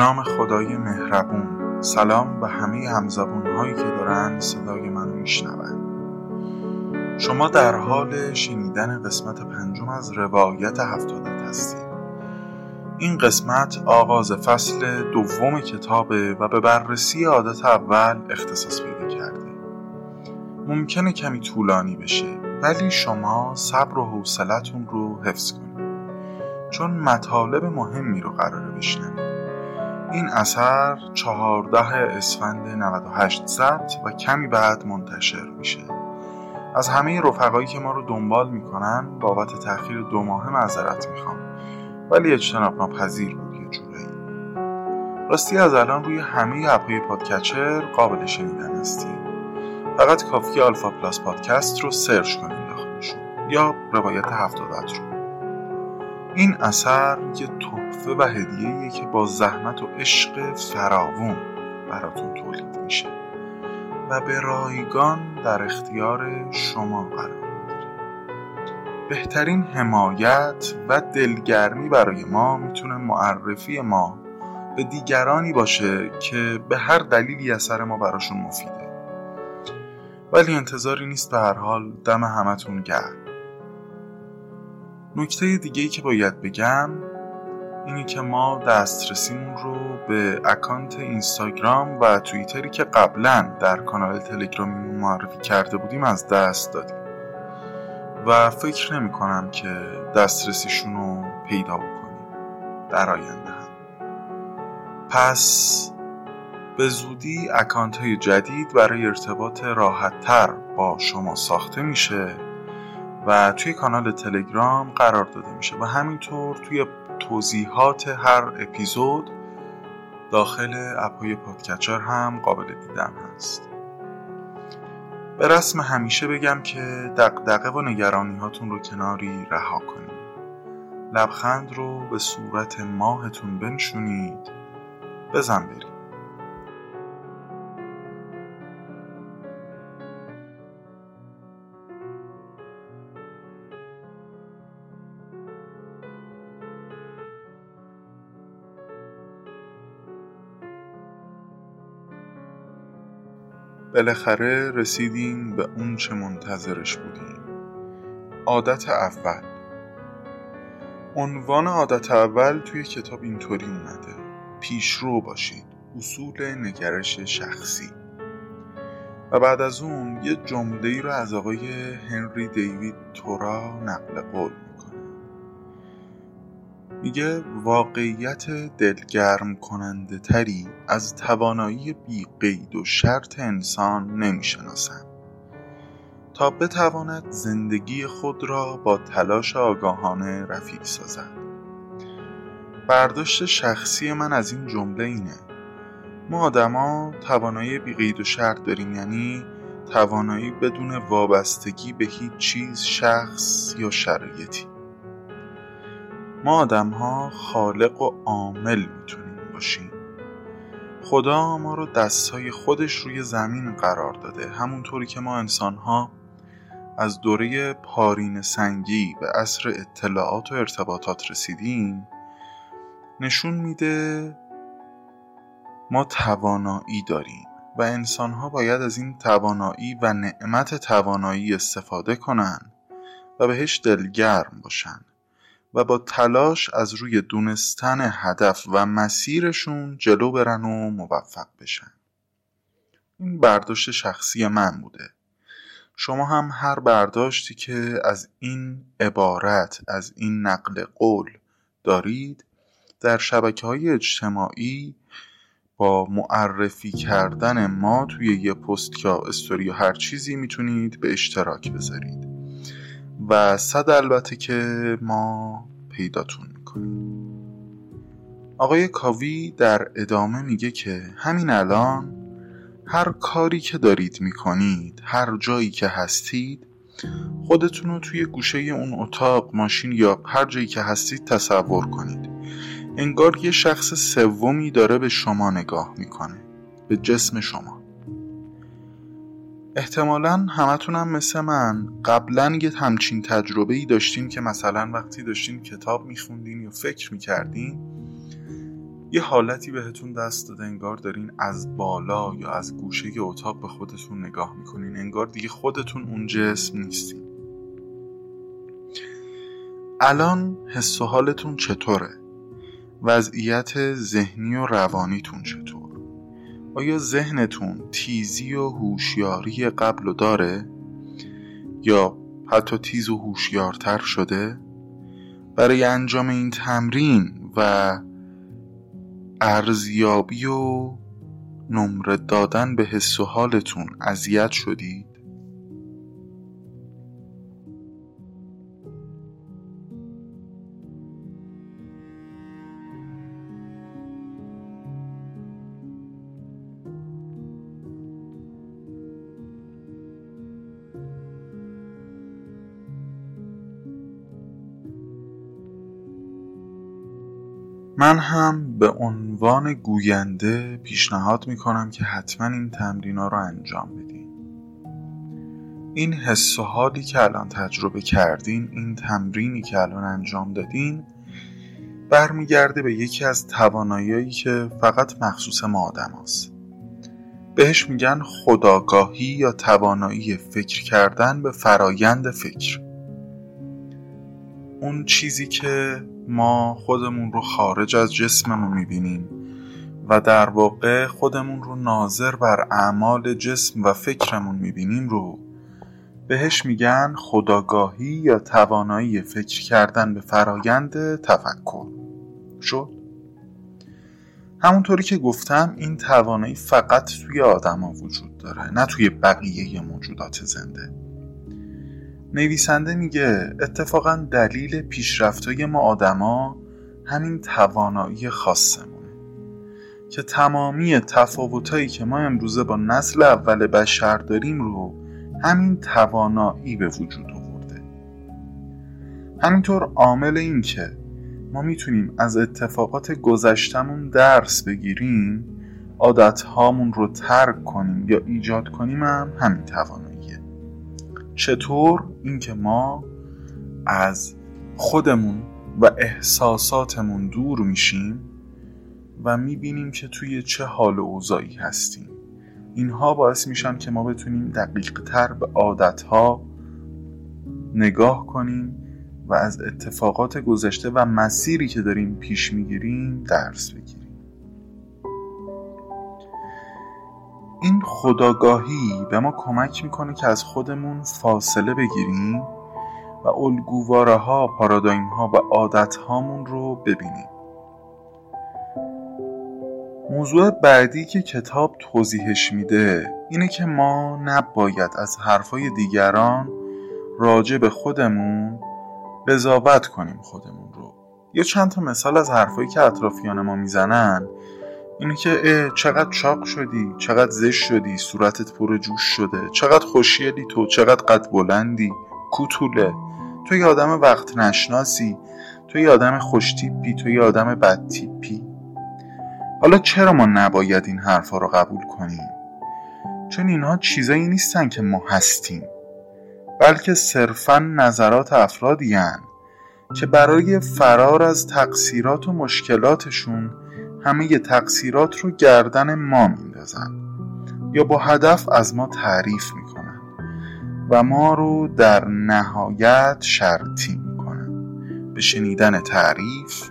نام خدای مهربون. سلام به همه همزبون هایی که دارن صدای منو میشنون. شما در حال شنیدن قسمت پنجم از روایت هفتادت هستید. این قسمت آغاز فصل دوم کتابه و به بررسی عادت اول اختصاص پیدا کرده. ممکنه کمی طولانی بشه ولی شما صبر و حوصلتون رو حفظ کنید. چون مطالب مهمی رو قراره بشنوید. این اثر چهارده اسفند 98 ضبط و کمی بعد منتشر میشه. از همه رفقایی که ما رو دنبال می‌کنن بابت تاخیر دو ماه معذرت می‌خوام. ولی اجتناب ناپذیر بود یه جورایی. راستی از الان روی همه اپ‌های podcatcher قابل شنیدن هستیم. فقط کافیه آلفا پلاس پادکست رو search کنید داخلشون یا روایت هفتادت رو. این اثر یه تحفه و هدیه‌ایه که با زحمت و عشق فراوون براتون تولید میشه و به رایگان در اختیار شما قرار بهترین حمایت و دلگرمی برای ما می‌تونه معرفی ما به دیگرانی باشه که به هر دلیلی اثر ما براشون مفیده. ولی انتظاری نیست به هر حال دم همتون گرم. نکته دیگه که باید بگم اینه که ما دسترسیمون رو به اکانت اینستاگرام و توییتری که قبلا در کانال تلگرامی معرفی کرده بودیم از دست دادیم. و فکر نمی کنم که دسترسیشون رو پیدا بکنیم در آینده. هم پس به زودی اکانت های جدید برای ارتباط راحت تر با شما ساخته میشه. و توی کانال تلگرام قرار داده میشه و همینطور توی توضیحات هر اپیزود داخل اپ‌های podcatcher هم قابل دیدن هست. به رسم همیشه بگم که دغدغه و نگرانی هاتون رو کناری رها کنید. لبخند رو به صورت ماهتون بنشونید. بزن برید. بالاخره رسیدیم به اون چه منتظرش بودیم. عادت اول. عنوان عادت اول توی کتاب اینطوری اومده. پیشرو باشید. اصول نگرش شخصی. و بعد از اون یه جمله ای رو از آقای هنری دیوید تورا نقل قول میگه واقعیت دلگرم کننده تری از توانایی بی قید و شرط انسان نمی‌شناسم تا بتواند زندگی خود را با تلاش آگاهانه رفیع سازد. برداشت شخصی من از این جمله اینه. ما آدما توانایی بی قید و شرط داریم یعنی توانایی بدون وابستگی به هیچ چیز شخص یا شرایطی. ما آدم ها خالق و عامل می‌تونیم باشیم. خدا ما رو دستهای خودش روی زمین قرار داده. همونطوری که ما انسان ها از دوره پارین سنگی به عصر اطلاعات و ارتباطات رسیدیم نشون میده ما توانایی داریم و انسان ها باید از این توانایی و نعمت توانایی استفاده کنن و بهش دلگرم باشن. و با تلاش از روی دونستن هدف و مسیرشون جلو برن و موفق بشن. این برداشت شخصی من بوده. شما هم هر برداشتی که از این عبارت از این نقل قول دارید در شبکه های اجتماعی با معرفی کردن ما توی یه پست یا استوری یا هر چیزی می‌تونید به اشتراک بذارید. و صد البته که ما پیداتون می‌کنیم. آقای کاوی در ادامه میگه که همین الان هر کاری که دارید می‌کنید هر جایی که هستید خودتون رو توی گوشه اون اتاق ماشین یا هر جایی که هستید تصور کنید. انگار یه شخص سومی داره به شما نگاه می‌کنه به جسم شما. احتمالا همتونم مثل من قبلا یه همچین تجربه ای داشتین که مثلا وقتی داشتین کتاب میخوندین یا فکر می‌کردین یه حالتی بهتون دست داده انگار دارین از بالا یا از گوشه اتاق به خودتون نگاه می‌کنین انگار دیگه خودتون اون جسم نیستین الان حس و حالتون چطوره؟ وضعیت ذهنی و روانیتون چطور؟ آیا ذهنتون تیزی و هوشیاری قبل و داره؟ یا حتی تیز و هوشیارتر شده؟ برای انجام این تمرین و ارزیابی و نمره دادن به حس و حالتون اذیت شدید من هم به عنوان گوینده پیشنهاد می‌کنم که حتما این تمرین ها رو انجام بدین این حس و حالی که الان تجربه کردین این تمرینی که الان انجام دادین برمیگرده به یکی از توانایی که فقط مخصوص ما آدم هست. بهش میگن خداگاهی یا توانایی فکر کردن به فرایند فکر اون چیزی که ما خودمون رو خارج از جسممون می‌بینیم و در واقع خودمون رو ناظر بر اعمال جسم و فکرمون می‌بینیم رو بهش میگن خداگاهی یا توانایی فکر کردن به فرایند تفکر. شد؟ همونطوری که گفتم این توانایی فقط توی آدما وجود داره نه توی بقیه موجودات زنده. نویسنده میگه اتفاقا دلیل پیشرفتای ما آدما همین توانایی خاصمونه که تمامی تفاوتایی که ما امروزه با نسل اول بشر داریم رو همین توانایی به وجود آورده. همینطور عامل این که ما می‌تونیم از اتفاقات گذشتمون درس بگیریم عادت هامون رو ترک کنیم یا ایجاد کنیم هم همین تواناییه چطور اینکه ما از خودمون و احساساتمون دور میشیم و می‌بینیم که توی چه حال و اوضاعی هستیم. اینها باعث میشن که ما بتونیم دقیق تر به عادتها نگاه کنیم و از اتفاقات گذشته و مسیری که داریم پیش می‌گیریم درس بگیریم. این خداگاهی به ما کمک می‌کنه که از خودمون فاصله بگیریم و الگوواره ها پارادایم ها و عادت هامون رو ببینیم. موضوع بعدی که کتاب توضیحش میده اینه که ما نباید از حرفای دیگران راجع به خودمون قضاوت کنیم خودمون رو. یا چند تا مثال از حرفایی که اطرافیان ما می‌زنن اینه که چقدر چاق شدی چقدر زشت شدی صورتت پر جوش شده چقدر خوشیلی تو چقدر قد بلندی کوتوله. تو یه آدم وقت نشناسی تو یه آدم خوشتیپی تو یه آدم بدتیپی. حالا چرا ما نباید این حرفا رو قبول کنیم؟ چون اینها چیزایی نیستن که ما هستیم. بلکه صرفا نظرات افرادی هن که برای فرار از تقصیرات و مشکلاتشون همه تقصیرات رو گردن ما میندازن یا با هدف از ما تعریف می‌کنن و ما رو در نهایت شرطی می‌کنن به شنیدن تعریف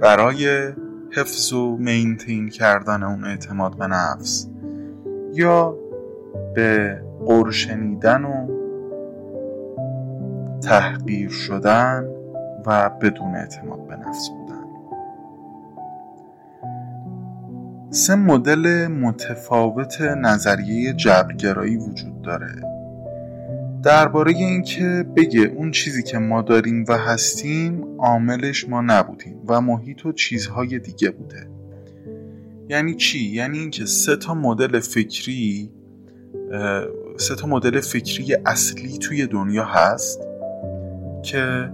برای حفظ و مینتین کردن اون اعتماد به نفس یا به قرشنیدن و تحقیر شدن و بدون اعتماد به نفس. بودن سه مدل متفاوت نظریه جبرگرایی وجود داره. درباره اینکه بگه اون چیزی که ما داریم و هستیم عاملش ما نبودیم و محیط و چیزهای دیگه بوده. یعنی چی؟ یعنی اینکه سه تا مدل فکری سه تا مدل فکری اصلی توی دنیا هست که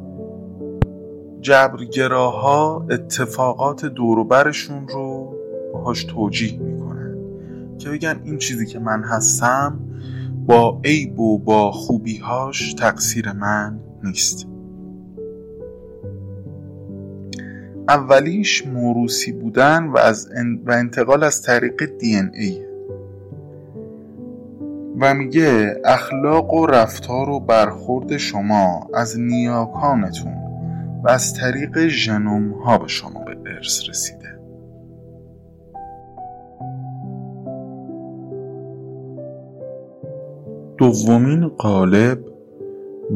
جبرگراها اتفاقات دوروبرشون رو باهاش توجیه می‌کنن. که بگن این چیزی که من هستم با عیب و با خوبیهاش تقصیر من نیست. اولیش موروسی بودن و, از و انتقال از طریق دی ان ای. و میگه اخلاق و رفتار و برخورد شما از نیاکانتون و از طریق ژنوم ها به شما به ارث رسیده. دومین قالب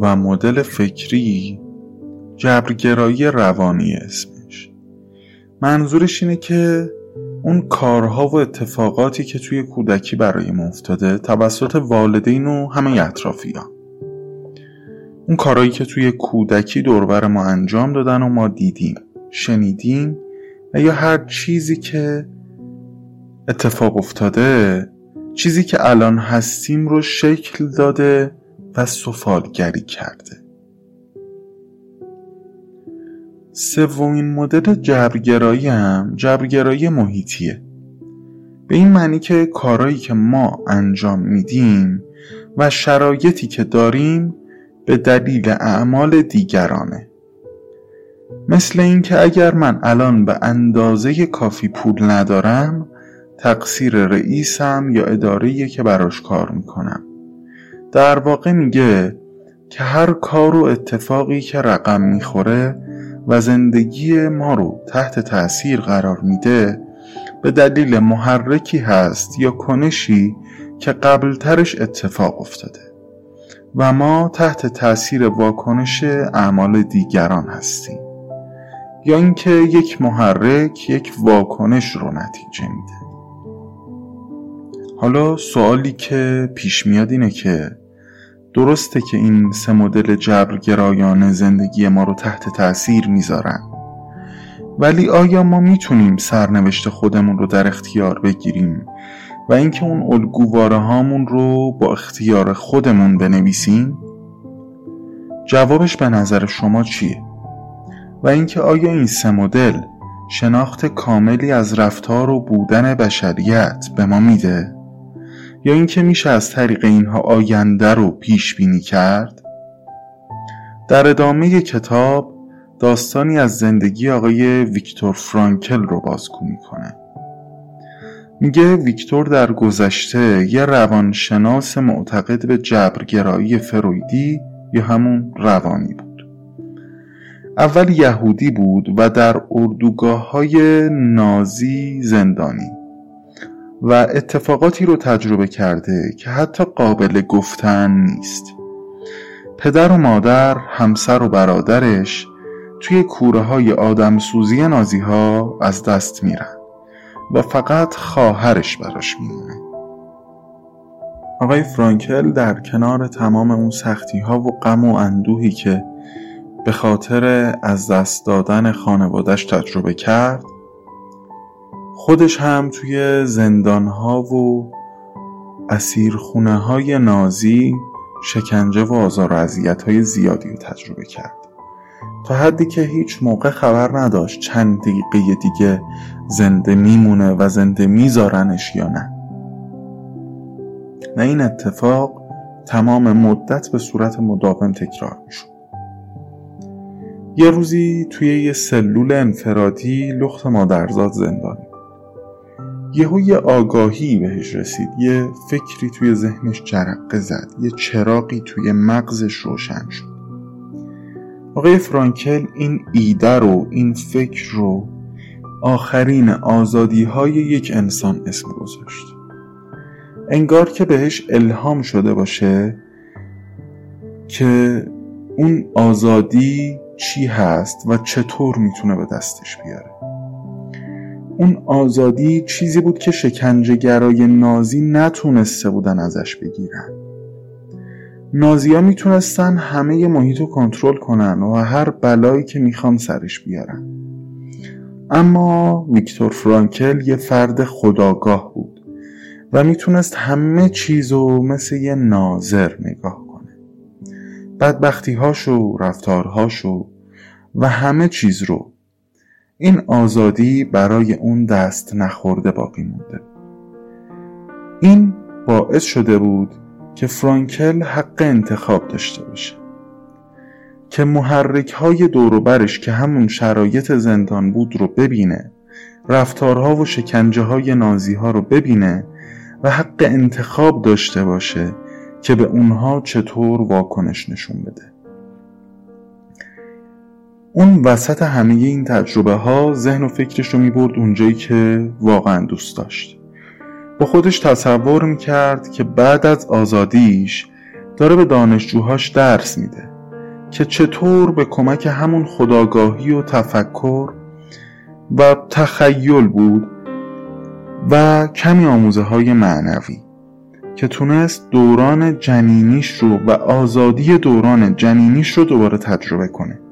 و مدل فکری جبرگرایی روانی اسمش. منظورش اینه که اون کارها و اتفاقاتی که توی کودکی برای ما افتاده توسط والدین و همه اطرافیان اون کارهایی که توی کودکی دوربر ما انجام دادن و ما دیدیم شنیدیم و یا هر چیزی که اتفاق افتاده چیزی که الان هستیم رو شکل داده و سفالگری کرده. سومین مدل جبرگرایی هم جبرگرایی محیطیه. به این معنی که کارهایی که ما انجام میدیم و شرایطی که داریم به دلیل اعمال دیگرانه. مثل اینکه اگر من الان به اندازه کافی پول ندارم تقصیر رئیسم یا اداره که براش کار می‌کنم. در واقع میگه که هر کار و اتفاقی که رقم می‌خوره و زندگی ما رو تحت تأثیر قرار میده به دلیل محرکی هست یا کنشی که قبلترش اتفاق افتاده. و ما تحت تأثیر واکنش اعمال دیگران هستیم. یا اینکه یک محرک یک واکنش رو نتیجه میده. حالا سوالی که پیش میاد اینه که درسته که این سه مدل جبرگرایان زندگی ما رو تحت تاثیر می‌ذارن ولی آیا ما می‌تونیم سرنوشت خودمون رو در اختیار بگیریم و اینکه اون الگوواره هامون رو با اختیار خودمون بنویسیم؟ جوابش به نظر شما چیه؟ و اینکه آیا این سه مدل شناخت کاملی از رفتار و بودن بشریت به ما میده؟ یا اینکه میشه از طریق اینها آینده رو پیش بینی کرد؟ در ادامه کتاب داستانی از زندگی آقای ویکتور فرانکل رو بازگو می‌کنه. میگه ویکتور در گذشته یه روانشناس معتقد به جبرگرایی فرویدی یا همون روانی بود. اول یهودی بود و در اردوگاه های نازی زندانی. و اتفاقاتی رو تجربه کرده که حتی قابل گفتن نیست. پدر و مادر، همسر و برادرش توی کوره های آدم سوزی نازی ها از دست میرن و فقط خواهرش براش میمونه. آقای فرانکل در کنار تمام اون سختی ها و غم و اندوهی که به خاطر از دست دادن خانوادش تجربه کرد خودش هم توی زندانها و اسیرخونه های نازی شکنجه و آزار و های زیادی رو تجربه کرد. تا حدی که هیچ موقع خبر نداشت چند دقیقه دیگه زنده میمونه و زنده میذارنش یا نه. نه این اتفاق تمام مدت به صورت مداوم تکرار می‌شد. یه روزی توی یه سلول انفرادی لخت مادرزاد زندانی یهو یه آگاهی بهش رسید. یه فکری توی ذهنش جرقه زد. یه چراقی توی مغزش روشن شد. آقای فرانکل این ایده رو این فکر رو آخرین آزادی های یک انسان اسم گذاشت. انگار که بهش الهام شده باشه که اون آزادی چی هست و چطور می‌تونه به دستش بیاره. اون آزادی چیزی بود که شکنجهگرای نازی نتونسته بودن ازش بگیرن. نازی ها می‌تونستن همه محیط رو کنترل کنن و هر بلایی که می‌خوان سرش بیارن. اما ویکتور فرانکل یه فرد خداگاه بود و می‌تونست همه چیز رو مثل یه ناظر نگاه کنه. بدبختی هاشو رفتارهاشو و همه چیز رو این آزادی برای اون دست نخورده باقی مونده. این باعث شده بود که فرانکل حق انتخاب داشته باشه. که محرک های دوروبرش که همون شرایط زندان بود رو ببینه رفتارها و شکنجه های نازی ها رو ببینه و حق انتخاب داشته باشه که به اونها چطور واکنش نشون بده. اون وسط همه این تجربه ها ذهن و فکرش رو می‌برد اونجایی که واقعا دوست داشت. با خودش تصور می‌کرد که بعد از آزادیش داره به دانشجوهاش درس میده که چطور به کمک همون خداگاهی و تفکر و تخیل بود و کمی آموزه های معنوی که تونست دوران جنینیش رو و آزادی دوران جنینیش رو دوباره تجربه کنه.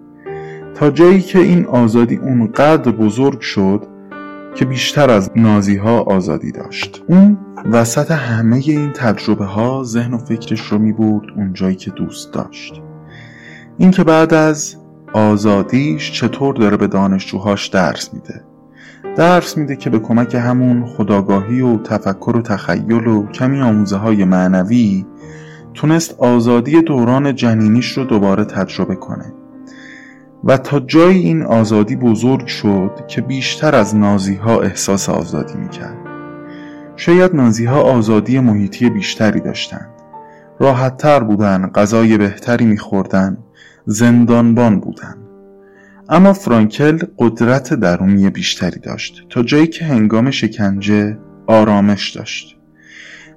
جایی که این آزادی اونقدر بزرگ شد که بیشتر از نازی ها آزادی داشت. اون وسط همه این تجربه ها ذهن و فکرش رو می برد اون جایی که دوست داشت. اینکه بعد از آزادیش چطور داره به دانشجوهاش درس میده. درس میده که به کمک همون خداگاهی و تفکر و تخیل و کمی آموزه های معنوی تونست آزادی دوران جنینیش رو دوباره تجربه کنه. و تا جای این آزادی بزرگ شد که بیشتر از نازی ها احساس آزادی می‌کرد. شاید نازی ها آزادی محیطی بیشتری داشتند. راحتتر بودن غذای بهتری میخوردن زندانبان بودن. اما فرانکل قدرت درونی بیشتری داشت تا جایی که هنگام شکنجه آرامش داشت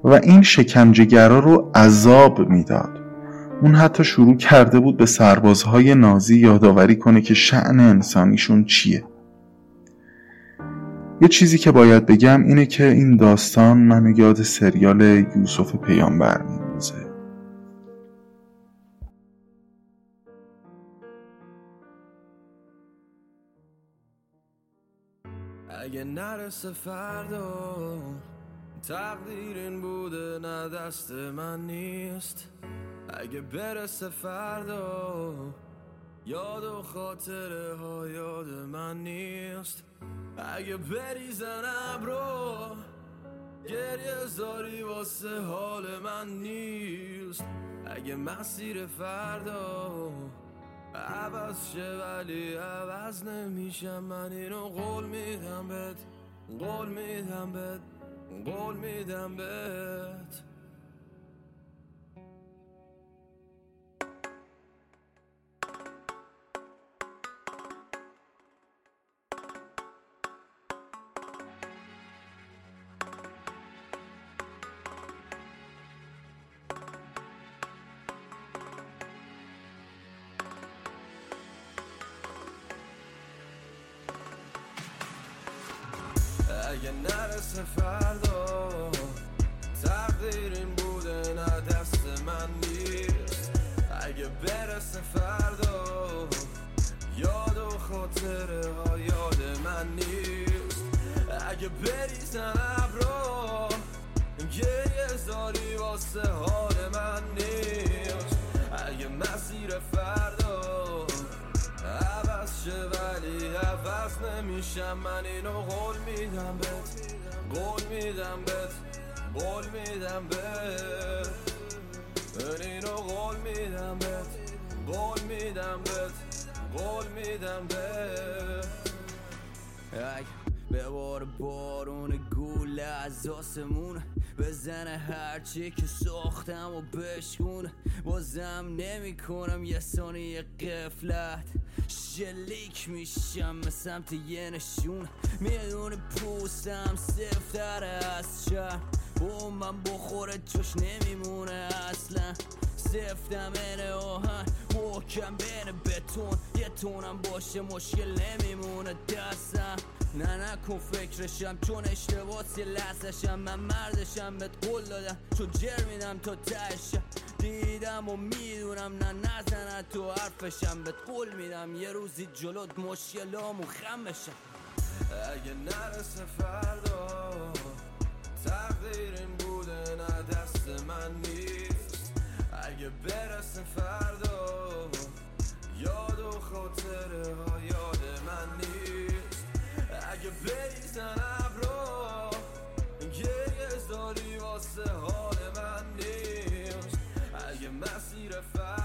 و این شکنجهگرا رو عذاب می‌داد. اون حتی شروع کرده بود به سربازهای نازی یادآوری کنه که شعن انسانیشون چیه. یه چیزی که باید بگم اینه که این داستان منو یاد سریال یوسف پیامبر میندازه. اگه نرسه فردا تقدیر این بوده نه دست من نیست. اگه برسه فردا یاد و خاطره ها یاد من نیست. اگه بریزن ابرو گریه زاری واسه حال من نیست. اگه مسیر فردا عوض شه ولی عوض نمیشم. من اینو قول میدم بهت قول میدم بهت قول میدم بهت. اگه نرسه فردا. تقدیر این بوده نه دست من نیست. اگه برسه فردا یاد و خاطره ها یاد من نیست. اگه بریزن ابرا گریه زاری واسه حال عوض شه ولی عوض نمیشم. من اینو قول میدم بهت. قول میدم بهت. قول میدم بهت. من اینو قول میدم بهت. قول میدم بهت. قول میدم بهت. به بار بارون گول از آسمون. بزنه هرچی که ساختم و بشکون بازم نمی کنم یه ثانیه قفلت شلیک میشم به سمت یه نشون. میدون پوستم سفتره از شهر. با من بخوره جوش نمیمونه اصلا. سفتم اینه آهن. محکم بین بتون. یه تونم باشه مشکل نمیمونه دستم. نه نکن فکرشم. چون اشتباس یه لحظشم من مردشم بهت قول دادم. چون جر میدم تا تشم دیدم و می‌دونم. نه نزنه تو حرفشم. بهت قول میدم. یه روزی جلوت مشکلامو خم بشم. اگه نرسه فردا تقدیر این بوده نه دست من نیست. اگه برسه فردا یاد و خاطره ها یاد من نیست. اگه بریزن ابرا گریه زاری واسه حال من نیست. اگه مسیر فردا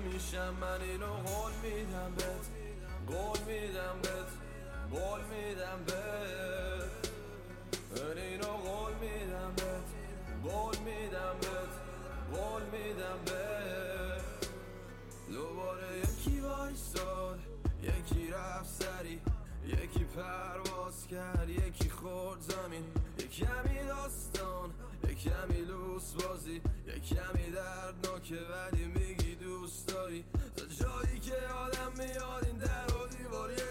نمیشم من اینو قول میدم بهت. قول میدم بهت. قول میدم بهت. اینو قول میدم بهت قول میدم بهت قول میدم بهت. دوباره یکی وایستاد یکی رفت سری یکی پرواز کرد یکی خورد زمین. یکی کمی داستان یکی کمی لوس بازی یکی کمی دردناکه ولی میگی دوست داری. تا جایی که آدم میاد این در و دیوار یه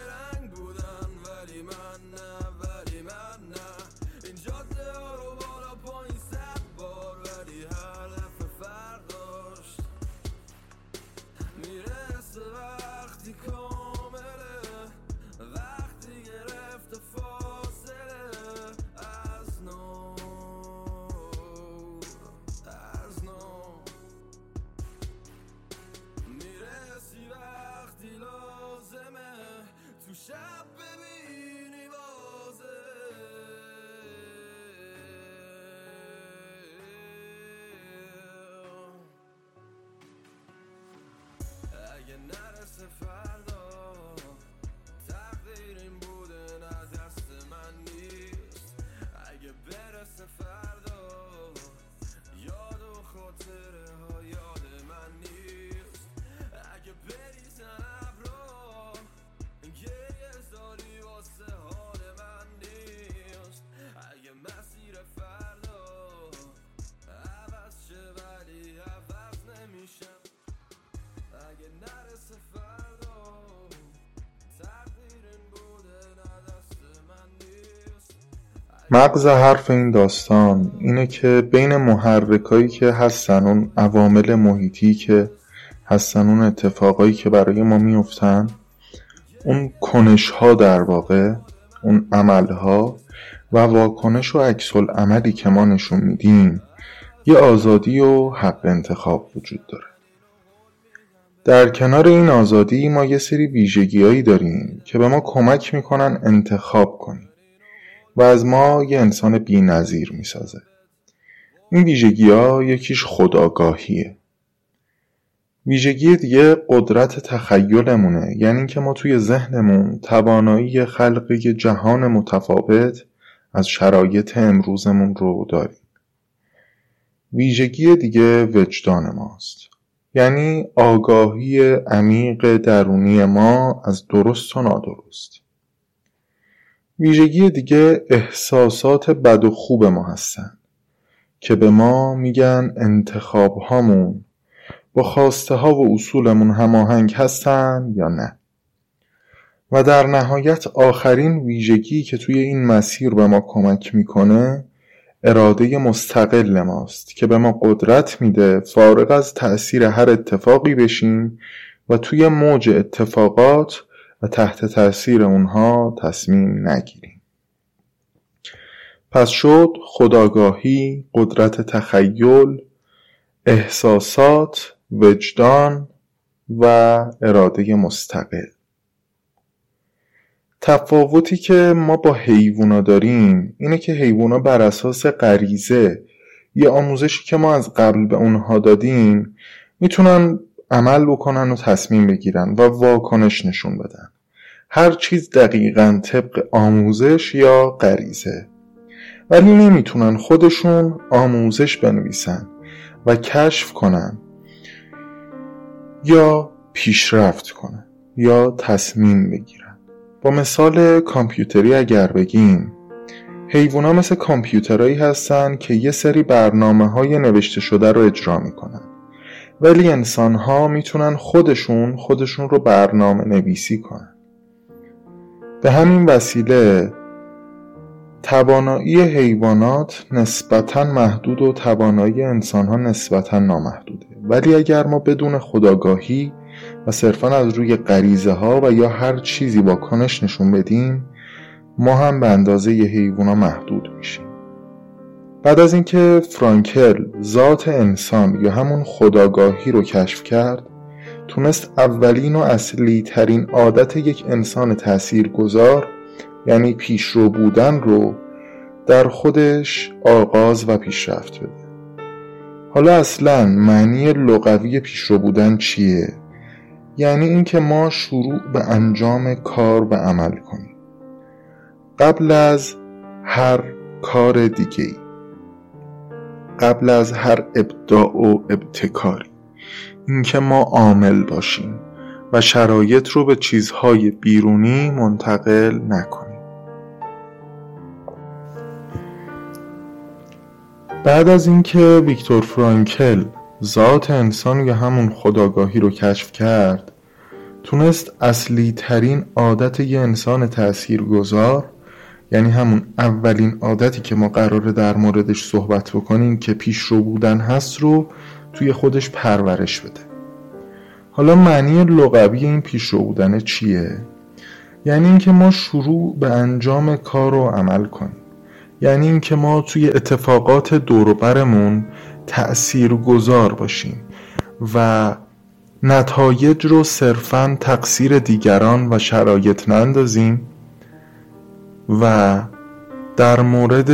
اگه مغز حرف این داستان اینه که بین محرکایی که هستن اون عوامل محیطی که هستن اون اتفاقایی که برای ما میفتن اون کنش ها در واقع اون عمل ها و واکنش و عکس عملی که ما نشون میدیم یه آزادی و حق انتخاب وجود داره. در کنار این آزادی ما یه سری ویژگیهایی داریم که به ما کمک می‌کنن انتخاب کنیم. و از ما یه انسان بی نظیر می‌سازه. این ویژگی ها یکیش خداگاهیه ویژگی دیگه قدرت تخیلمونه یعنی اینکه ما توی ذهنمون توانایی خلق جهان متفاوت از شرایط امروزمون رو داریم. ویژگی دیگه وجدان ماست. یعنی آگاهی عمیق درونی ما از درست و نادرست. ویژگی دیگه احساسات بد و خوب ما هستن که به ما میگن انتخاب هامون با خواسته ها و اصولمون هماهنگ هستن یا نه. و در نهایت آخرین ویژگی که توی این مسیر به ما کمک می‌کنه اراده مستقل ماست که به ما قدرت میده فارغ از تأثیر هر اتفاقی بشیم و توی موج اتفاقات و تحت تأثیر اونها تصمیم نگیریم. پس شد خداگاهی، قدرت تخیل، احساسات، وجدان و اراده مستقل. تفاوتی که ما با حیوونا داریم اینه که حیوونا بر اساس غریزه یه آموزشی که ما از قبل به اونها دادیم می‌تونن عمل بکنن و تصمیم بگیرن و واکنش نشون بدن. هر چیز دقیقا طبق آموزش یا غریزه. ولی نمی‌تونن خودشون آموزش بنویسن و کشف کنن یا پیشرفت کنن یا تصمیم بگیرن. با مثال کامپیوتری اگر بگیم حیوونا مثل کامپیوترهایی هستن که یه سری برنامه های نوشته شده رو اجرا می‌کنن. ولی انسان ها می‌تونن خودشون خودشون رو برنامه نویسی کنن. به همین وسیله توانایی حیوانات نسبتا محدود و توانایی انسان ها نسبتا نامحدوده. ولی اگر ما بدون خداگاهی و صرفا از روی غریزه ها و یا هر چیزی واکنش نشون بدیم ما هم به اندازه یه حیوونا محدود میشیم. بعد از اینکه فرانکل ذات انسان یا همون خداگاهی رو کشف کرد تونست اولین و اصلی ترین عادت یک انسان تأثیر گذار یعنی پیشرو بودن رو در خودش آغاز و پیشرفت بده. حالا اصلا معنی لغوی پیشرو بودن چیه؟ یعنی اینکه ما شروع به انجام کار و عمل کنیم. قبل از هر کار دیگه ای قبل از هر ابداع و ابتکاری اینکه ما عامل باشیم و شرایط رو به چیزهای بیرونی منتقل نکنیم. بعد از اینکه ویکتور فرانکل ذات انسان یا همون خداگاهی رو کشف کرد تونست اصلی ترین عادت یه انسان تأثیر گذار یعنی همون اولین عادتی که ما قراره در موردش صحبت بکنیم که پیش رو بودن هست رو توی خودش پرورش بده. حالا معنی لغوی این پیش رو بودن چیه؟ یعنی اینکه ما شروع به انجام کار رو عمل کنیم. یعنی اینکه ما توی اتفاقات دوروبرمون تأثیر گذار باشیم و نتایج رو صرفا تقصیر دیگران و شرایط نندازیم. و در مورد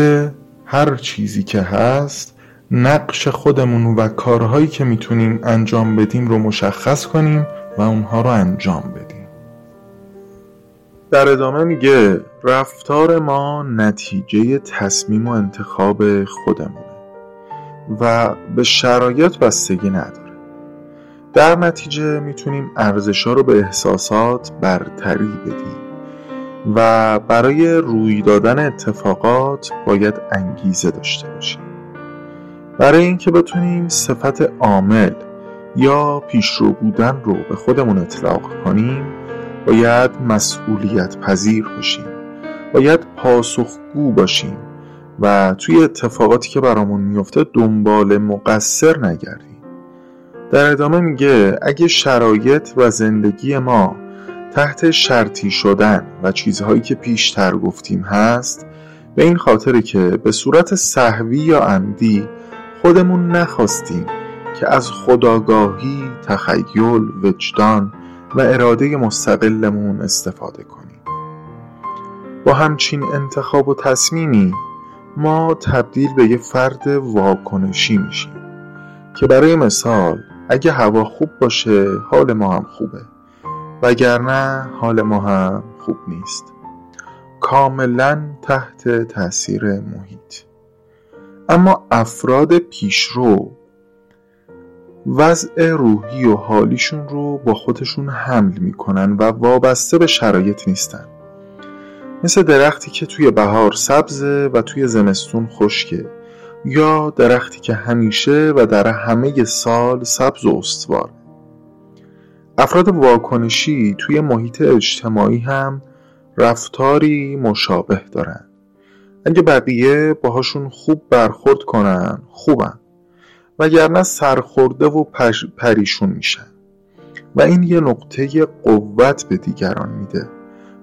هر چیزی که هست نقش خودمون و کارهایی که می‌تونیم انجام بدیم رو مشخص کنیم و اونها رو انجام بدیم. در ادامه میگه رفتار ما نتیجه تصمیم و انتخاب خودمونه و به شرایط بستگی نداره. در نتیجه می‌تونیم ارزشها رو به احساسات برتری بدیم. و برای روی دادن اتفاقات باید انگیزه داشته باشیم. برای اینکه بتونیم صفت عامل یا پیشرو بودن رو به خودمون اطلاق کنیم باید مسئولیت پذیر باشیم. باید پاسخگو باشیم و توی اتفاقاتی که برامون میفته دنبال مقصر نگردیم. در ادامه میگه اگه شرایط و زندگی ما تحت شرطی شدن و چیزهایی که پیشتر گفتیم هست به این خاطر که به صورت صحوی یا عمدی خودمون نخواستیم که از خداگاهی، تخیل، وجدان و اراده مستقلمون استفاده کنیم. با همچین انتخاب و تصمیمی ما تبدیل به یه فرد واکنشی میشیم که برای مثال اگه هوا خوب باشه حال ما هم خوبه. وگرنه حال ما هم خوب نیست. کاملا تحت تاثیر محیط. اما افراد پیشرو وضع روحی و حالیشون رو با خودشون حمل می‌کنن و وابسته به شرایط نیستن. مثل درختی که توی بهار سبزه و توی زمستون خشکه یا درختی که همیشه و در همه سال سبز و استوار افراد واکنشی توی محیط اجتماعی هم رفتاری مشابه دارن. اگه بقیه باهاشون خوب برخورد کنن خوبن. وگرنه سرخورده و پریشون میشن. و این یه نقطه قوت به دیگران میده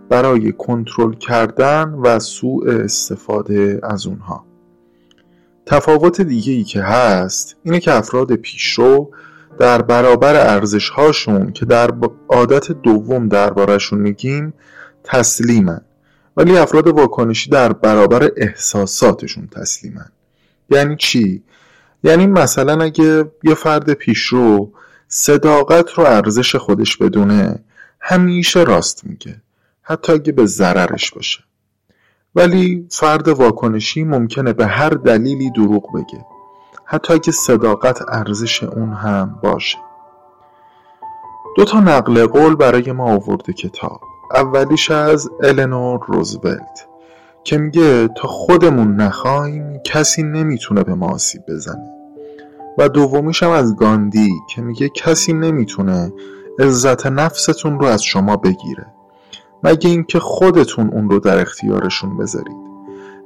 برای کنترل کردن و سوء استفاده از اونها. تفاوت دیگه ای که هست اینه که افراد پیشرو در برابر ارزش هاشون که در عادت دوم دربارهشون میگیم تسلیمن. ولی افراد واکنشی در برابر احساساتشون تسلیمن. یعنی چی؟ یعنی مثلا اگه یه فرد پیشرو صداقت رو ارزش خودش بدونه همیشه راست میگه. حتی اگه به ضررش باشه. ولی فرد واکنشی ممکنه به هر دلیلی دروغ بگه. حتی اگه صداقت ارزش اون هم باشه. دو تا نقل قول برای ما آورده کتاب. اولیش از النور روزولت که میگه تا خودمون نخواهیم کسی نمی‌تونه به ما آسیب بزنه. و دومیش هم از گاندی که میگه کسی نمی‌تونه عزت نفستون رو از شما بگیره. مگه اینکه خودتون اون رو در اختیارشون بذارید.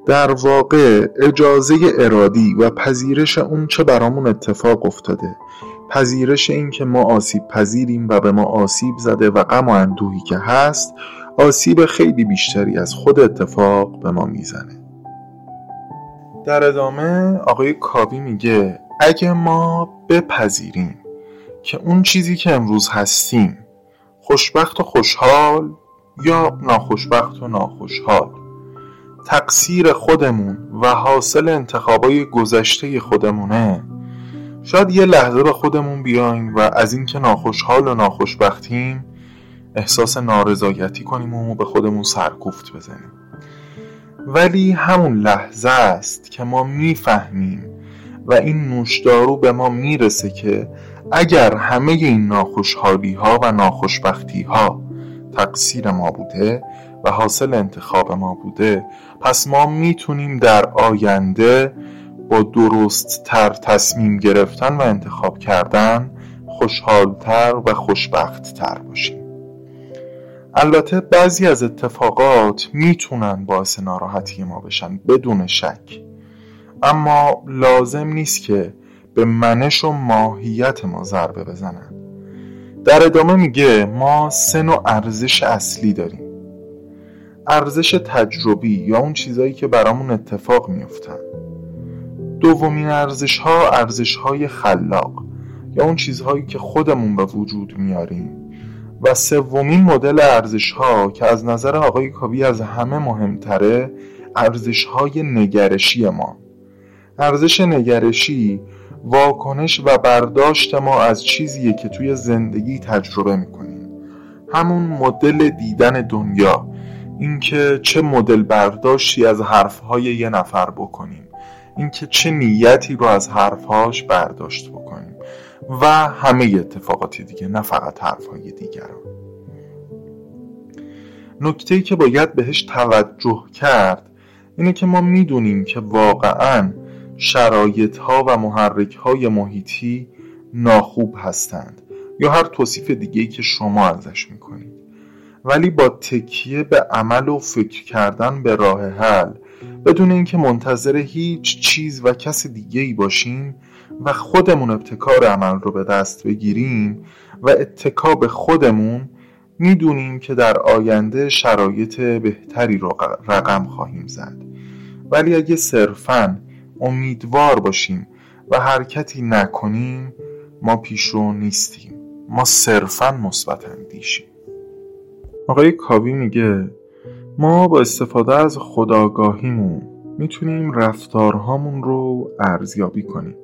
در واقع اجازه ارادی و پذیرش اون چه برامون اتفاق افتاده. پذیرش این که ما آسیب پذیریم و به ما آسیب زده و غم و اندوهی که هست آسیب خیلی بیشتری از خود اتفاق به ما می‌زنه. در ادامه آقای کابی میگه اگه ما بپذیریم که اون چیزی که امروز هستیم خوشبخت و خوشحال یا ناخوشبخت و ناخوشحال تقصیر خودمون و حاصل انتخابای گذشته خودمونه. شاید یه لحظه به خودمون بیایم و از اینکه ناخوشحال و ناخوشبختیم احساس نارضایتی کنیم و به خودمون سرکوفت بزنیم. ولی همون لحظه است که ما می‌فهمیم و این نوشدارو به ما می‌رسه که اگر همه این ناخوشحالی ها و ناخوشبختی ها تقصیر ما بوده و حاصل انتخاب ما بوده پس ما می‌تونیم در آینده با درست تر تصمیم گرفتن و انتخاب کردن خوشحالتر و خوشبخت تر باشیم. البته بعضی از اتفاقات می‌تونن باعث ناراحتی ما بشن بدون شک. اما لازم نیست که به منش و ماهیت ما ضربه بزنن. در ادامه میگه ما سه نوع ارزش اصلی داریم. ارزش تجربی یا اون چیزایی که برامون اتفاق میفتن دومین ارزش ها ارزش های خلاق یا اون چیزهایی که خودمون به وجود میاریم. و سومین مدل ارزش ها که از نظر آقای کاوی از همه مهمتره ارزش های نگرشی ما. ارزش نگرشی واکنش و برداشت ما از چیزیه که توی زندگی تجربه می‌کنیم. همون مدل دیدن دنیا. اینکه چه مدل برداشتی از حرفهای یه نفر بکنیم. اینکه چه نیتی رو از حرفهاش برداشت بکنیم. و همه اتفاقاتی دیگه نه فقط حرفهای دیگران. نکته ای که باید بهش توجه کرد اینه که ما می‌دونیم که واقعا شرایط ها و محرک های محیطی ناخوب هستند یا هر توصیف دیگه که شما ازش می‌کنید. ولی با تکیه به عمل و فکر کردن به راه حل. بدون اینکه منتظر هیچ چیز و کس دیگه ای باشیم و خودمون ابتکار عمل رو به دست بگیریم و اتکا به خودمون می‌دونیم که در آینده شرایط بهتری رو رقم خواهیم زد. ولی اگه صرفا امیدوار باشیم و حرکتی نکنیم ما پیشرو نیستیم. ما صرفا مثبت اندیشیم. آقای کاوی میگه ما با استفاده از خداگاهیمون می‌تونیم رفتارهامون رو ارزیابی کنیم.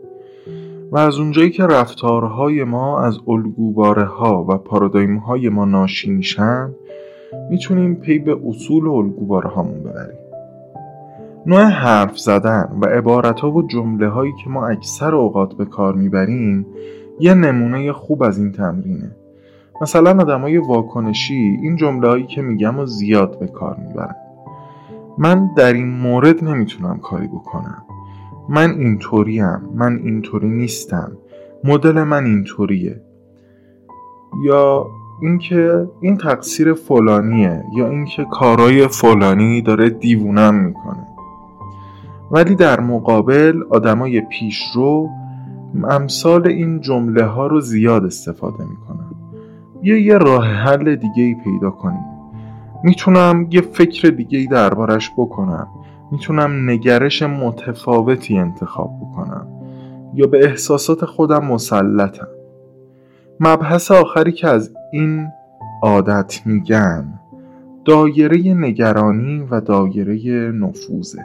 و از اونجایی که رفتارهای ما از الگوباره ها و پارادایم های ما ناشی میشن می‌تونیم پی به اصول الگوباره هامون ببریم. نوع حرف زدن و عبارت ها و جمله هایی که ما اکثر اوقات به کار می‌بریم یه نمونه خوب از این تمرینه. مثلا آدمای واکنشی این جمله هایی که میگم و زیاد به کار می‌برن. من در این مورد نمی‌تونم کاری بکنم. من اینطوریم من اینطوری نیستم. مدل من اینطوریه. یا اینکه این تقصیر فلانیه یا اینکه کارای فلانی داره دیوونم می‌کنه. ولی در مقابل آدمای پیشرو امثال این جمله ها رو زیاد استفاده می‌کنن. بیا یه راه حل دیگه ای پیدا کنیم. می‌تونم یه فکر دیگه ای دربارش بکنم. می‌تونم نگرش متفاوتی انتخاب بکنم. یا به احساسات خودم مسلطم. مبحث آخری که از این عادت میگن دایره نگرانی و دایره نفوذه.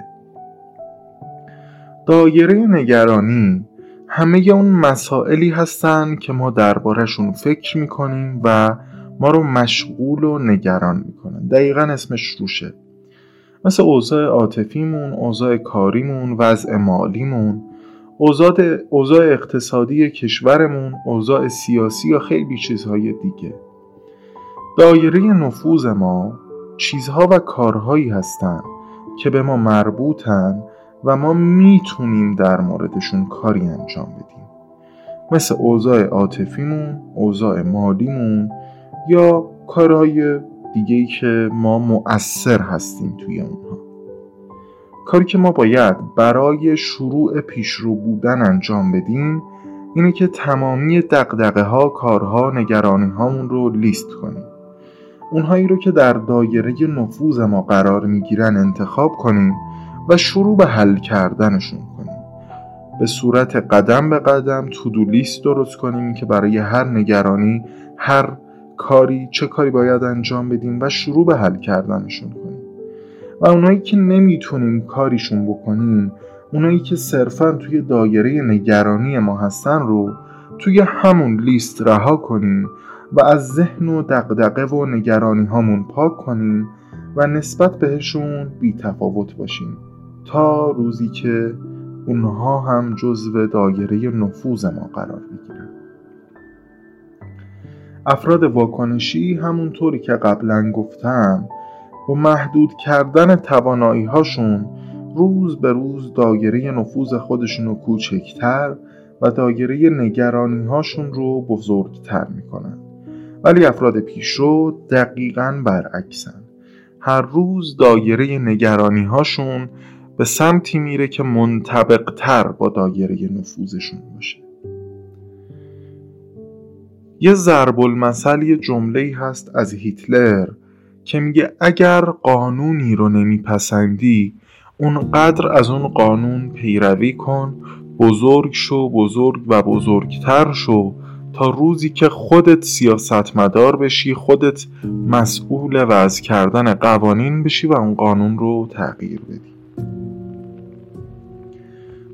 دایره نگرانی همه اون مسائلی هستن که ما دربارهشون فکر می‌کنیم و ما رو مشغول و نگران می‌کنن. دقیقا اسمش روشه. مثل اوضاع عاطفیمون، اوضاع کاریمون، وضع مالیمون اوضاع, اوضاع اقتصادی کشورمون، اوضاع سیاسی یا خیلی چیزهای دیگه. دایره نفوذ ما چیزها و کارهایی هستند که به ما مربوطن و ما می‌تونیم در موردشون کاری انجام بدیم. مثل اوضاع عاطفیمون، اوضاع مالیمون یا کارهای دیگه که ما مؤثر هستیم توی اونها. کاری که ما باید برای شروع پیشرو بودن انجام بدیم اینه که تمامی دقدقه ها، کارها، نگرانی هامون رو لیست کنیم. اونهایی رو که در دایره نفوذ ما قرار می‌گیرن انتخاب کنیم و شروع به حل کردنشون کنیم. به صورت قدم به قدم تودو لیست درست کنیم که برای هر نگرانی هر کاری چه کاری باید انجام بدیم و شروع به حل کردنشون کنیم. و اونایی که نمی‌تونیم کاریشون بکنیم اونایی که صرفا توی دایره نگرانی ما هستن رو توی همون لیست رها کنیم و از ذهن و دقدقه و نگرانی هامون پاک کنیم و نسبت بهشون بی تفاوت باشیم. تا روزی که اونها هم جزو دایره نفوذ ما قرار بگیرن افراد واکنشی همونطوری که قبلا گفتم با محدود کردن توانایی هاشون روز به روز دایره نفوذ خودشون رو کوچکتر و دایره نگرانی هاشون رو بزرگتر می‌کنن. ولی افراد پیشرو دقیقا برعکسن. هر روز دایره نگرانی هاشون به سمتی میره که منطبق تر با دایره نفوذشون باشه. یه ضرب المثل یه جمله هست از هیتلر که میگه اگر قانونی رو نمیپسندی اونقدر از اون قانون پیروی کن بزرگ شو بزرگ و بزرگتر شو تا روزی که خودت سیاستمدار بشی خودت مسئول وضع کردن قوانین بشی و اون قانون رو تغییر بدی.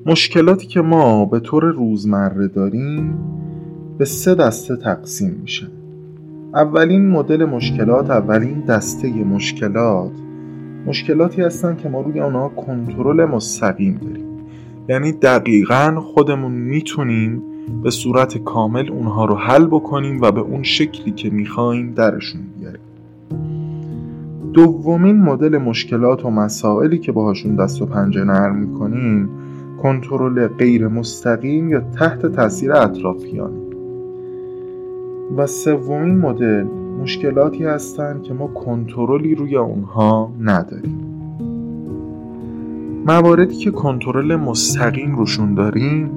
مشکلاتی که ما به طور روزمره داریم به سه دسته تقسیم میشن اولین مدل مشکلات اولین دسته مشکلات مشکلاتی هستن که ما روی آنها کنترل مستقیم داریم. یعنی دقیقا خودمون می‌تونیم به صورت کامل اونها رو حل بکنیم و به اون شکلی که می‌خوایم درشون بیاریم. دومین مدل مشکلات و مسائلی که باهاشون دست و پنجه نرم می‌کنیم کنترل غیر مستقیم یا تحت تاثیر اطرافیان. و سومین مدل مشکلاتی هستند که ما کنترلی روی اونها نداریم. مواردی که کنترل مستقیم روشون داریم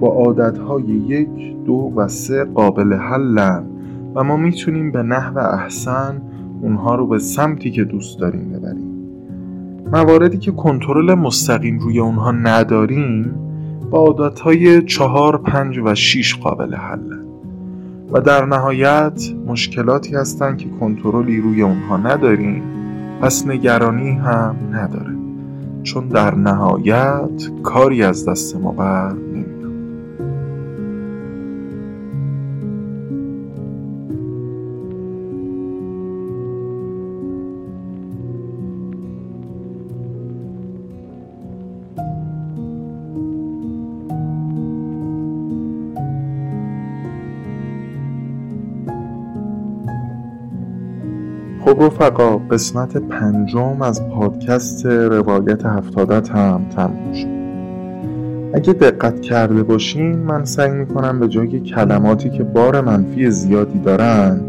با عادتهای یک، دو و سه قابل حلن و ما می‌تونیم به نحو احسن اونها رو به سمتی که دوست داریم ببریم. مواردی که کنترل مستقیم روی اونها نداریم با عادتهای چهار، پنج و شیش قابل حلن و در نهایت مشکلاتی هستند که کنترلی روی اونها نداریم پس نگرانی هم نداره. چون در نهایت کاری از دست ما بر خب رفقا قسمت پنجم از پادکست روایت هفتادت هم تموم شد. اگه دقت کرده باشین من سعی می‌کنم به جای کلماتی که بار منفی زیادی دارن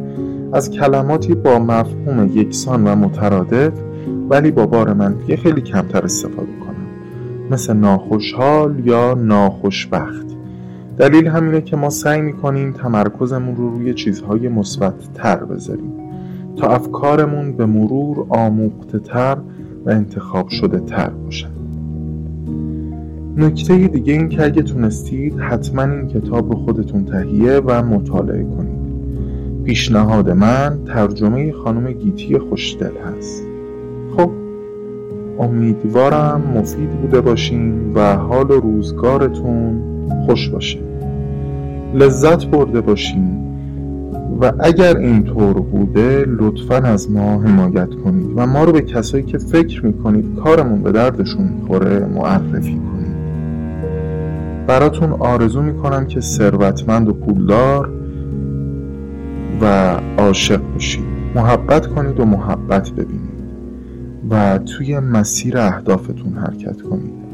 از کلماتی با مفهوم یکسان و مترادف ولی با بار منفی خیلی کمتر استفاده کنم. مثل ناخوشحال یا ناخوشبخت. دلیل همینه که ما سعی می‌کنیم تمرکزمون رو روی چیزهای مثبت تر بذاریم. تا افکارمون به مرور آموخته تر و انتخاب شده تر باشن. نکته دیگه این که اگه تونستید حتما این کتاب رو خودتون تهیه و مطالعه کنید. پیشنهاد من ترجمه خانم گیتی خوشدل هست. خب امیدوارم مفید بوده باشین و حال و روزگارتون خوش باشه. لذت برده باشین. و اگر اینطور بوده لطفا از ما حمایت کنید و ما رو به کسایی که فکر می‌کنید کارمون به دردشون می‌خوره معرفی کنید. براتون آرزو می‌کنم که ثروتمند و پولدار و عاشق باشید محبت کنید و محبت ببینید و توی مسیر اهدافتون حرکت کنید.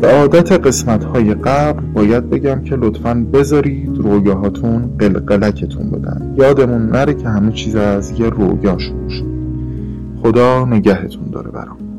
به عادت قسمت های قبل باید بگم که لطفا بذارید رویاهاتون قلقلکتون بدن. یادمون نره که همه چیز از یه رویا شروع شد. خدا نگهتون داره برام.